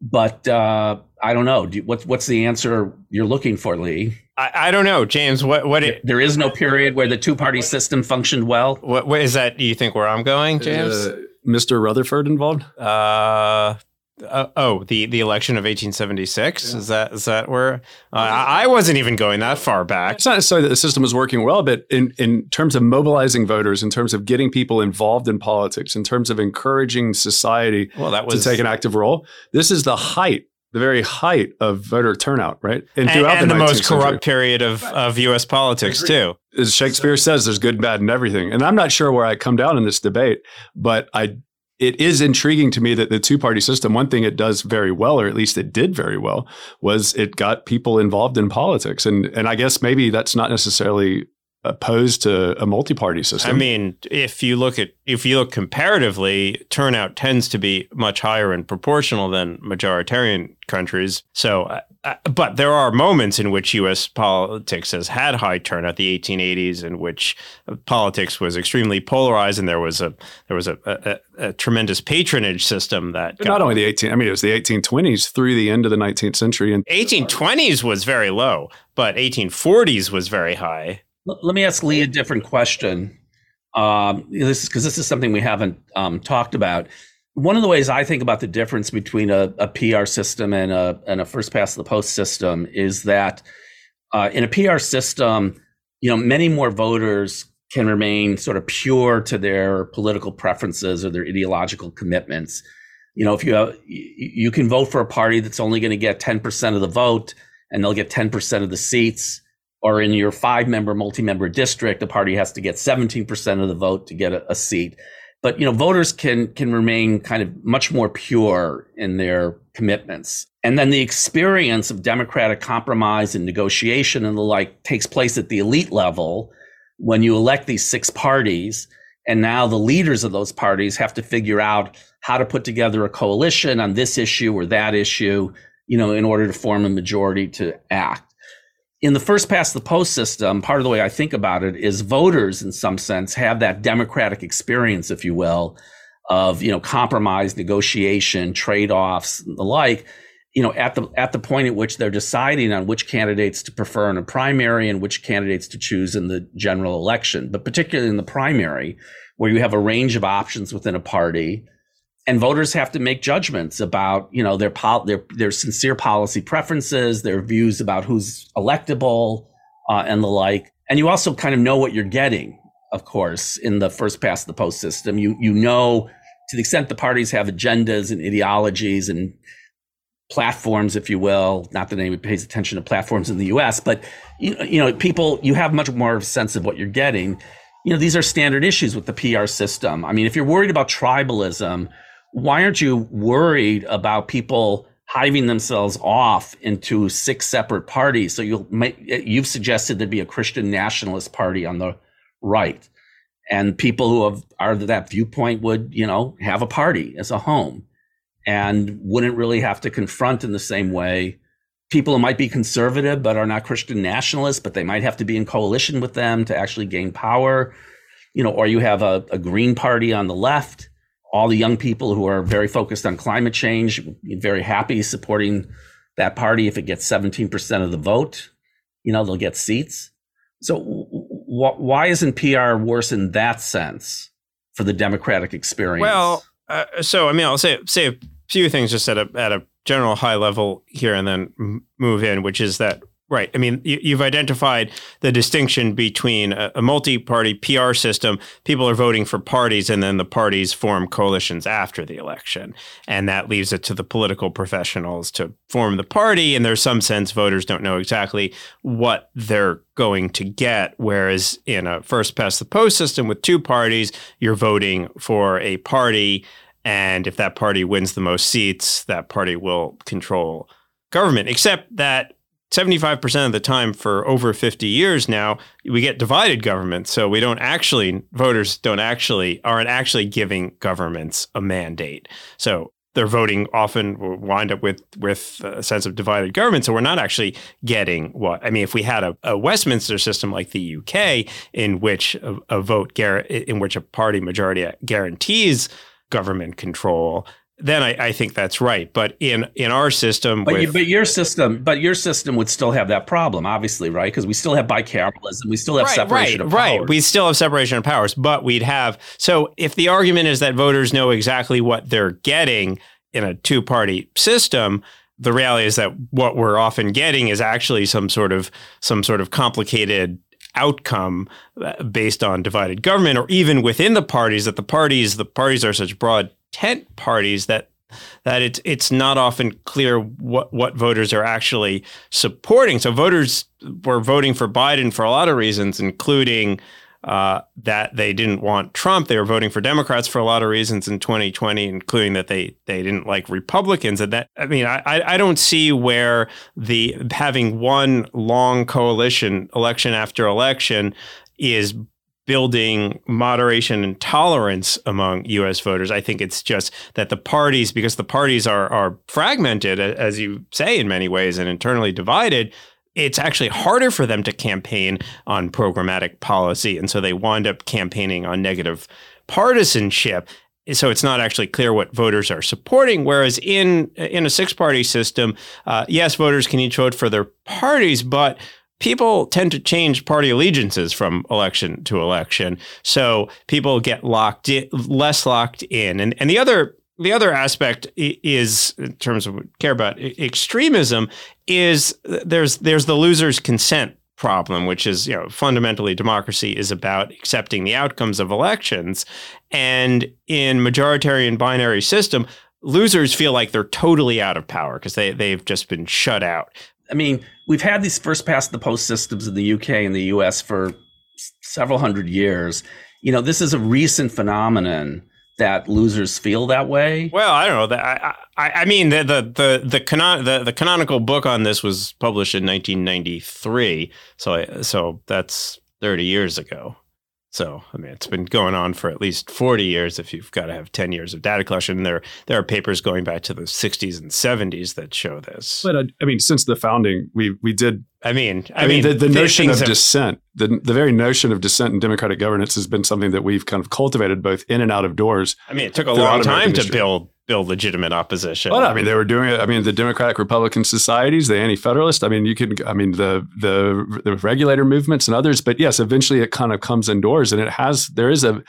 [SPEAKER 3] But uh, I don't know. Do, what's what's the answer you're looking for, Lee?
[SPEAKER 2] I, I don't know, James. What what it,
[SPEAKER 3] there is no period where the two party system functioned well.
[SPEAKER 2] What, what is that? Do you think where I'm going, James? Uh,
[SPEAKER 1] Mr. Rutherford involved?
[SPEAKER 2] Uh, uh, oh, the the election of 1876 yeah. is that is that where uh, I, I wasn't even going that far back.
[SPEAKER 1] It's not necessarily that the system was working well, but in in terms of mobilizing voters, in terms of getting people involved in politics, in terms of encouraging society well, that was, to take an active role, this is the height the very height of voter turnout, right?
[SPEAKER 2] And throughout and, and the, the most corrupt century. period of, of U.S. politics, too.
[SPEAKER 1] As Shakespeare says, there's good, and bad, and everything. And I'm not sure where I come down in this debate, but I it is intriguing to me that the two party system, one thing it does very well, or at least it did very well, was it got people involved in politics. And and I guess maybe that's not necessarily opposed to a multi-party system.
[SPEAKER 2] I mean, if you look at if you look comparatively, turnout tends to be much higher and proportional than majoritarian countries. So, uh, uh, but there are moments in which U.S. politics has had high turnout. The 1880s, in which politics was extremely polarized, and there was a there was a, a, a tremendous patronage system that.
[SPEAKER 1] Got, not only the 18, I mean, it was the 1820s through the end of the 19th century, and
[SPEAKER 2] 1820s was very low, but 1840s was very high.
[SPEAKER 3] Let me ask Lee a different question. Um, this is because this is something we haven't um, talked about. One of the ways I think about the difference between a, a PR system and a and a first past the post system is that uh, in a PR system, you know, many more voters can remain sort of pure to their political preferences or their ideological commitments. You know, if you have, you can vote for a party that's only going to get 10% of the vote and they'll get 10% of the seats or in your five member multi-member district, the party has to get 17% of the vote to get a, a, seat. But you know, voters can can remain kind of much more pure in their commitments. And then the experience of democratic compromise and negotiation and the like takes place at the elite level when you elect these six parties. And now the leaders of those parties have to figure out how to put together a coalition on this issue or that issue, you know, in order to form a majority to act in the first past the post system, part of the way I think about it is voters, in some sense, have that democratic experience, if you will, of you know compromise, negotiation, trade offs, the like. You know, at the at the point at which they're deciding on which candidates to prefer in a primary and which candidates to choose in the general election, but particularly in the primary, where you have a range of options within a party and voters have to make judgments about you know their pol- their their sincere policy preferences, their views about who's electable, uh, and the like. And you also kind of know what you're getting, of course, in the first past the post system. You you know to the extent the parties have agendas and ideologies and platforms, if you will. Not that anyone pays attention to platforms in the U.S., but you you know, people you have much more of a sense of what you're getting. You know, these are standard issues with the PR system. I mean, if you're worried about tribalism why aren't you worried about people hiving themselves off into six separate parties? So you'll make, you've suggested there'd be a Christian nationalist party on the right, and people who have, are that viewpoint would, you know, have a party as a home, and wouldn't really have to confront in the same way people who might be conservative but are not Christian nationalists, but they might have to be in coalition with them to actually gain power. You know, or you have a, a Green Party on the left all the young people who are very focused on climate change, very happy supporting that party if it gets 17% of the vote. You know, they'll get seats. So, why isn't PR worse in that sense for the Democratic experience?
[SPEAKER 2] Well, uh, so I mean, I'll say say a few things just at a at a general high level here, and then move in, which is that Right. I mean, you, have identified the distinction between a, multi party PR system. People are voting for parties, and then the parties form coalitions after the election. And that leaves it to the political professionals to form the party. And there's some sense voters don't know exactly what they're going to get. Whereas in a first past the post system with two parties, you're voting for a party. And if that party wins the most seats, that party will control government, except that 75% of the time for over 50 years now, we get divided governments. So we don't actually, voters don't actually, aren't actually giving governments a mandate. So they're voting often wind up with with a sense of divided government. So we're not actually getting what I mean. If we had a, a Westminster system like the UK, in which a, a vote in which a party majority guarantees government control, then I, I, think that's right. But in in our system,
[SPEAKER 3] but,
[SPEAKER 2] with,
[SPEAKER 3] you, but your system, but your system would still have that problem, obviously, right? Because we still have bicameralism, we still have
[SPEAKER 2] right,
[SPEAKER 3] separation
[SPEAKER 2] right,
[SPEAKER 3] of powers.
[SPEAKER 2] Right, we still have separation of powers, but we'd have. So if the argument is that voters know exactly what they're getting in a two party system, the reality is that what we're often getting is actually some sort of some sort of complicated outcome uh, based on divided government or even within the parties that the parties the parties are such broad tent parties that that it's it's not often clear what what voters are actually supporting. So voters were voting for Biden for a lot of reasons, including uh, that they didn't want Trump. They were voting for Democrats for a lot of reasons in 2020, including that they they didn't like Republicans. And that I mean, I I don't see where the having one long coalition election after election is building moderation and tolerance among U.S. voters. I think it's just that the parties, because the parties are are fragmented, as you say, in many ways, and internally divided. It's actually harder for them to campaign on programmatic policy, and so they wind up campaigning on negative partisanship. So it's not actually clear what voters are supporting. Whereas in in a six party system, uh, yes, voters can each vote for their parties, but people tend to change party allegiances from election to election. So people get locked in, less locked in. And and the other the other aspect is in terms of what care about extremism is there's there's the loser's consent problem which is you know fundamentally democracy is about accepting the outcomes of elections and in majoritarian binary system losers feel like they're totally out of power because they they've just been shut out
[SPEAKER 3] I mean, we've had these first past the post systems in the UK and the US for several hundred years. You know, this is a recent phenomenon that losers feel that way.
[SPEAKER 2] Well, I don't know. I, I, I mean, the the the the, the the canonical book on this was published in 1993. So so that's 30 years ago. So, I mean, it's been going on for at least 40 years if you've got to have 10 years of data collection. There, there are papers going back to the 60s and 70s that show this.
[SPEAKER 1] But uh, I mean, since the founding, we we did.
[SPEAKER 2] I mean,
[SPEAKER 1] I, I mean, mean, the, the notion of have, dissent, the, the very notion of dissent and democratic governance has been something that we've kind of cultivated both in and out of doors.
[SPEAKER 2] I mean, it took a long time to build build legitimate opposition.
[SPEAKER 1] Well, I mean, they were doing it. I mean, the Democratic Republican societies, the anti-federalist. I mean, you can. I mean, the the the regulator movements and others. But yes, eventually it kind of comes indoors, and it has. There is a.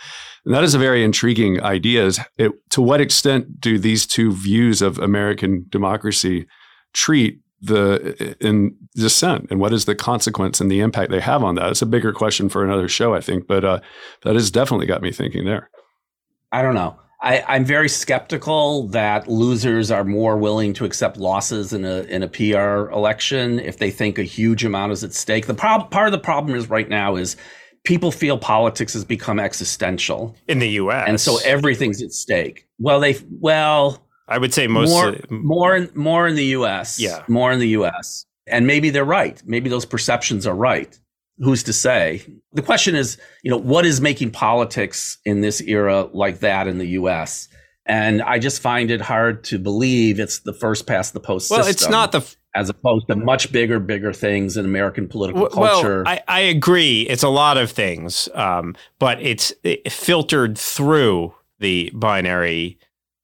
[SPEAKER 1] that is a very intriguing idea. Is it, to what extent do these two views of American democracy treat the in dissent and what is the consequence and the impact they have on that? It's a bigger question for another show, I think. But uh, that has definitely got me thinking there.
[SPEAKER 3] I don't know. I, am very skeptical that losers are more willing to accept losses in a in a PR election if they think a huge amount is at stake. The prob- part of the problem is right now is people feel politics has become existential
[SPEAKER 2] in the U.S.
[SPEAKER 3] and so everything's at stake. Well, they well,
[SPEAKER 2] I would say most
[SPEAKER 3] more more in, more in the U.S.
[SPEAKER 2] Yeah,
[SPEAKER 3] more in the U.S. And maybe they're right. Maybe those perceptions are right who's to say? The question is, you know, what is making politics in this era like that in the US? And I just find it hard to believe it's the first past the post system.
[SPEAKER 2] well, it's not the f-
[SPEAKER 3] as opposed to much bigger, bigger things in American political culture.
[SPEAKER 2] Well, I, I agree. It's a lot of things, um, but it's it filtered through the binary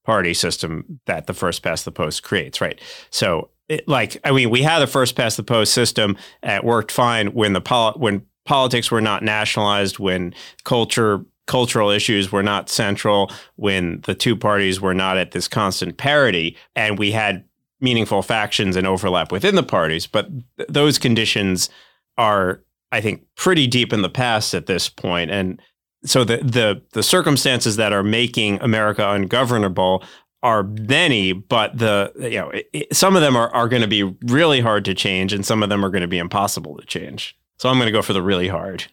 [SPEAKER 2] party system that the first past the post creates, right? So it, like I mean, we had the first past the post system. Uh, it worked fine when the pol- when politics were not nationalized, when culture cultural issues were not central, when the two parties were not at this constant parity, and we had meaningful factions and overlap within the parties. But th- those conditions are, I think, pretty deep in the past at this point, and so the the the circumstances that are making America ungovernable are many, but the you know it, it, some of them are, are going to be really hard to change, and some of them are going to be impossible to change. So I'm going to go for the really hard.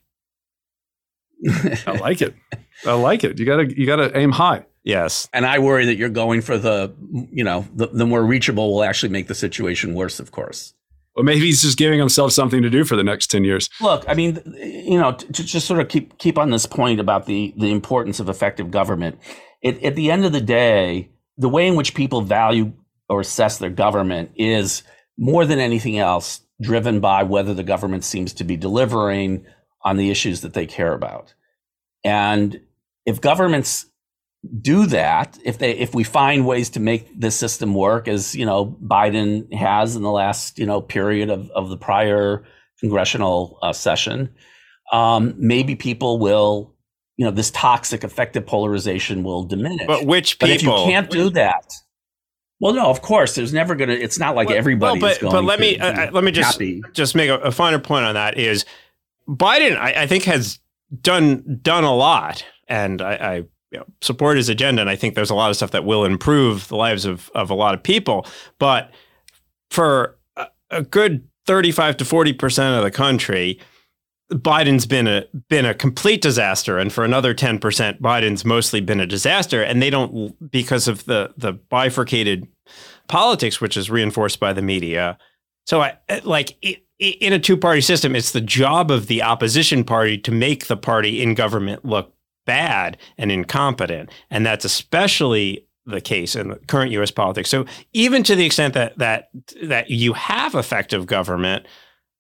[SPEAKER 1] I like it. I like it. You gotta you gotta aim high.
[SPEAKER 2] Yes.
[SPEAKER 3] And I worry that you're going for the you know the, the more reachable will actually make the situation worse. Of course.
[SPEAKER 1] Well, maybe he's just giving himself something to do for the next ten years.
[SPEAKER 3] Look, I mean, you know, to, to just sort of keep keep on this point about the the importance of effective government. It, at the end of the day, the way in which people value or assess their government is more than anything else driven by whether the government seems to be delivering on the issues that they care about. And if governments do that, if they if we find ways to make this system work, as you know Biden has in the last you know period of of the prior congressional uh, session, um, maybe people will you know this toxic effective polarization will diminish.
[SPEAKER 2] But which people But
[SPEAKER 3] if you can't do that, well, no, of course, there's never gonna. It's not like
[SPEAKER 2] Well,
[SPEAKER 3] everybody.
[SPEAKER 2] well, but-
[SPEAKER 3] going
[SPEAKER 2] but let
[SPEAKER 3] to
[SPEAKER 2] me- uh, uh, let me just-
[SPEAKER 3] happy.
[SPEAKER 2] just make a, a finer point on that is Biden, I, I think, has done done a lot, and I, I you know, support his agenda, and I think there's a lot of stuff that will improve the lives of of a lot of people. But for a, a good 35 to 40 percent of the country, Biden's been a been a complete disaster, and for another 10 percent, Biden's mostly been a disaster, and they don't because of the the bifurcated politics, which is reinforced by the media. So, I eh, like i i in a two party system, it's the job of the opposition party to make the party in government look bad and incompetent, and that's especially the case in the current U.S. politics. So, even to the extent that that that you have effective government,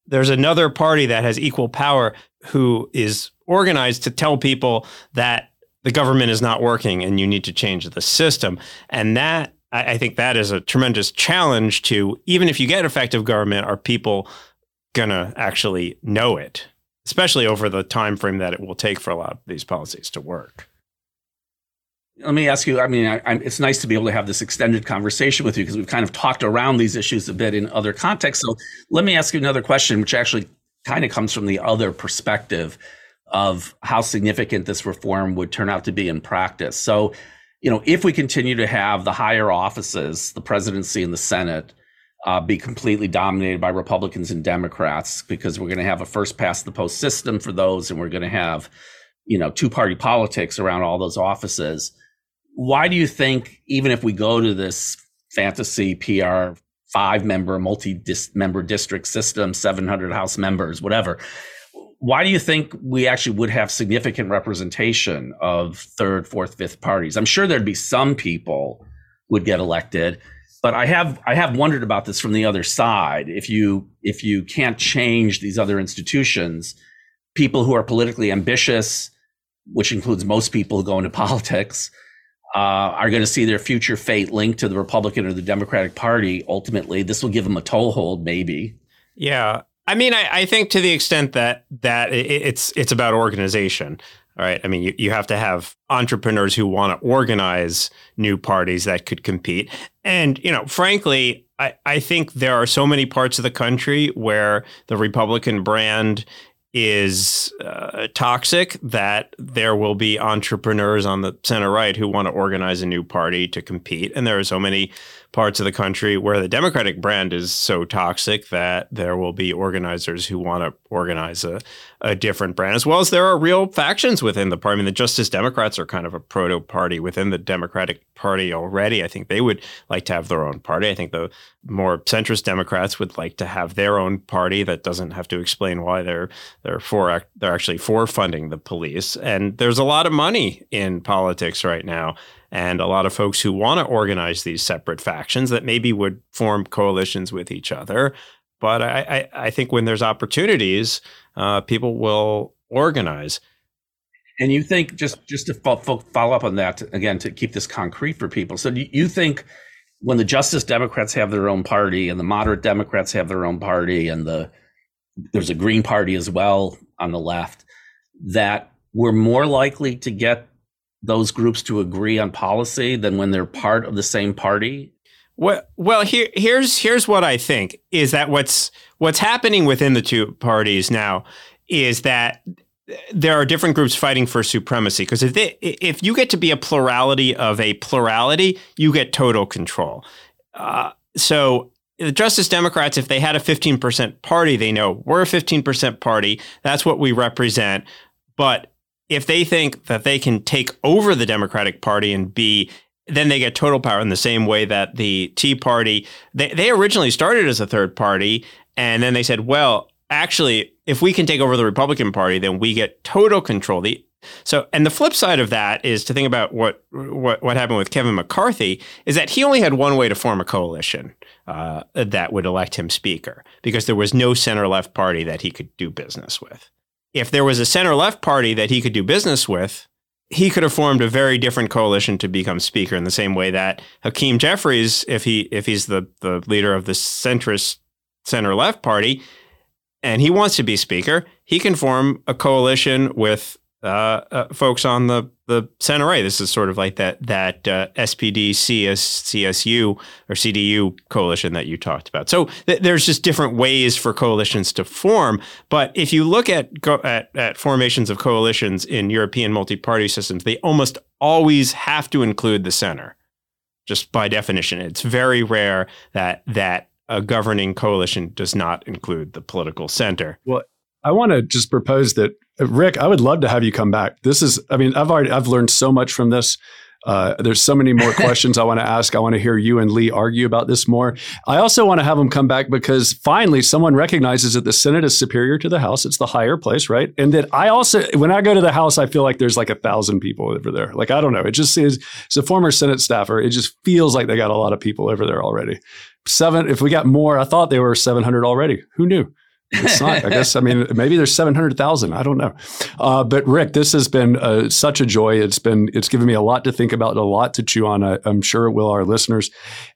[SPEAKER 2] there's another party that has equal power who is organized to tell people that the government is not working and you need to change the system, and that I, think that is a tremendous challenge to even if you get effective government, are people gonna actually know it, especially over the time frame that it will take for a lot of these policies to work.
[SPEAKER 3] Let me ask you. I mean, I, it's nice to be able to have this extended conversation with you because we've kind of talked around these issues a bit in other contexts. So let me ask you another question, which actually kind of comes from the other perspective of how significant this reform would turn out to be in practice. So, you know, if we continue to have the higher offices, the presidency and the Senate, uh, be completely dominated by Republicans and Democrats, because we're going to have a first past the post system for those, and we're going to have, you know, two party politics around all those offices why do you think even if we go to this fantasy PR five member multi member district system, 700 house members, whatever, why do you think we actually would have significant representation of third, fourth, fifth parties? I'm sure there'd be some people would get elected, but I have I have wondered about this from the other side. If you if you can't change these other institutions, people who are politically ambitious, which includes most people who go into politics, uh, are going to see their future fate linked to the Republican or the Democratic Party. Ultimately, this will give them a toehold, maybe.
[SPEAKER 2] Yeah, I mean, I, I think to the extent that that it, it's it's about organization. Right. I mean, you, you have to have entrepreneurs who want to organize new parties that could compete. And, you know, frankly, I, I think there are so many parts of the country where the Republican brand is uh, toxic that there will be entrepreneurs on the center right who want to organize a new party to compete. And there are so many parts of the country where the Democratic brand is so toxic that there will be organizers who want to organize a, a different brand, as well as there are real factions within the party. I mean, the Justice Democrats are kind of a proto party within the Democratic Party already. I think they would like to have their own party. I think the more centrist Democrats would like to have their own party that doesn't have to explain why they're they're for they're actually for funding the police. And there's a lot of money in politics right now and a lot of folks who want to organize these separate factions that maybe would form coalitions with each other. But I, I, I think when there's opportunities, uh, people will organize.
[SPEAKER 3] And you think just just to follow up on that again to keep this concrete for people. So you think when the Justice Democrats have their own party and the moderate Democrats have their own party and the there's a Green Party as well on the left that we're more likely to get those groups to agree on policy than when they're part of the same party?
[SPEAKER 2] Well, well, here, here's here's what I think is that what's what's happening within the two parties now is that there are different groups fighting for supremacy because if they, if you get to be a plurality of a plurality, you get total control. Uh, so the Justice Democrats, if they had a 15% party, they know we're a 15% party. That's what we represent. But if they think that they can take over the Democratic Party and be then they get total power in the same way that the Tea Party they, they originally started as a third party and then they said, well, actually, if we can take over the Republican Party, then we get total control. The so, and the flip side of that is to think about what what what happened with Kevin McCarthy is that he only had one way to form a coalition uh, that would elect him speaker because there was no center left party that he could do business with if there was a center left party that he could do business with, he could have formed a very different coalition to become speaker in the same way that Hakeem Jeffries, if he if he's the the leader of the centrist center left party, and he wants to be speaker, he can form a coalition with uh, uh, folks on the the center right. This is sort of like that that uh, SPD CS, CSU or CDU coalition that you talked about. So th- there's just different ways for coalitions to form. But if you look at, at at formations of coalitions in European multi-party systems, they almost always have to include the center, just by definition. It's very rare that that a governing coalition does not include the political center.
[SPEAKER 1] Well, I want to just propose that Rick, I would love to have you come back. This is, I mean, I've already, I've learned so much from this. Uh, there's so many more questions I want to ask. I want to hear you and Lee argue about this more. I also want to have them come back because finally someone recognizes that the Senate is superior to the House. It's the higher place, right? And that I also, when I go to the House, I feel like there's like a thousand people over there. Like, I don't know. It just is, as a former Senate staffer, it just feels like they got a lot of people over there already. Seven, if we got more, I thought they were 700 already. Who knew? It's not. I guess. I mean, maybe there's seven hundred thousand. I don't know. Uh, but Rick, this has been uh, such a joy. It's been. It's given me a lot to think about, a lot to chew on. I, am sure it will our listeners.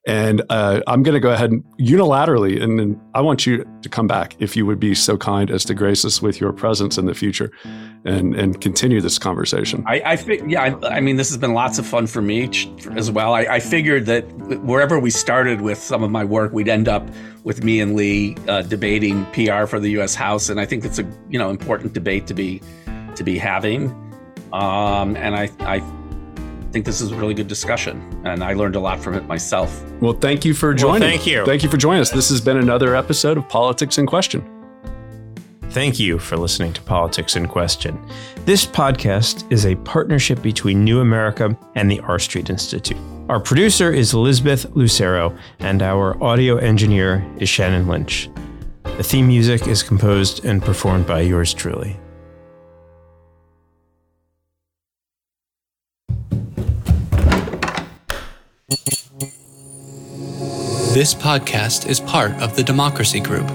[SPEAKER 1] And uh, I'm going to go ahead and unilaterally, and then I want you to come back if you would be so kind as to grace us with your presence in the future, and and continue this conversation.
[SPEAKER 3] I, I yeah. I, I, mean, this has been lots of fun for me as well. I, I figured that wherever we started with some of my work, we'd end up with me and Lee uh, debating PR for the U.S. House, and I think it's a you know important debate to be to be having. Um, and I, I think this is a really good discussion, and I learned a lot from it myself.
[SPEAKER 1] Well, thank you for joining.
[SPEAKER 2] Well, thank you.
[SPEAKER 1] Thank you for joining us. This has been another episode of Politics in Question.
[SPEAKER 2] Thank you for listening to Politics in Question. This podcast is a partnership between New America and the R Street Institute. Our producer is Elizabeth Lucero, and our audio engineer is Shannon Lynch. The theme music is composed and performed by yours truly.
[SPEAKER 4] This podcast is part of the Democracy Group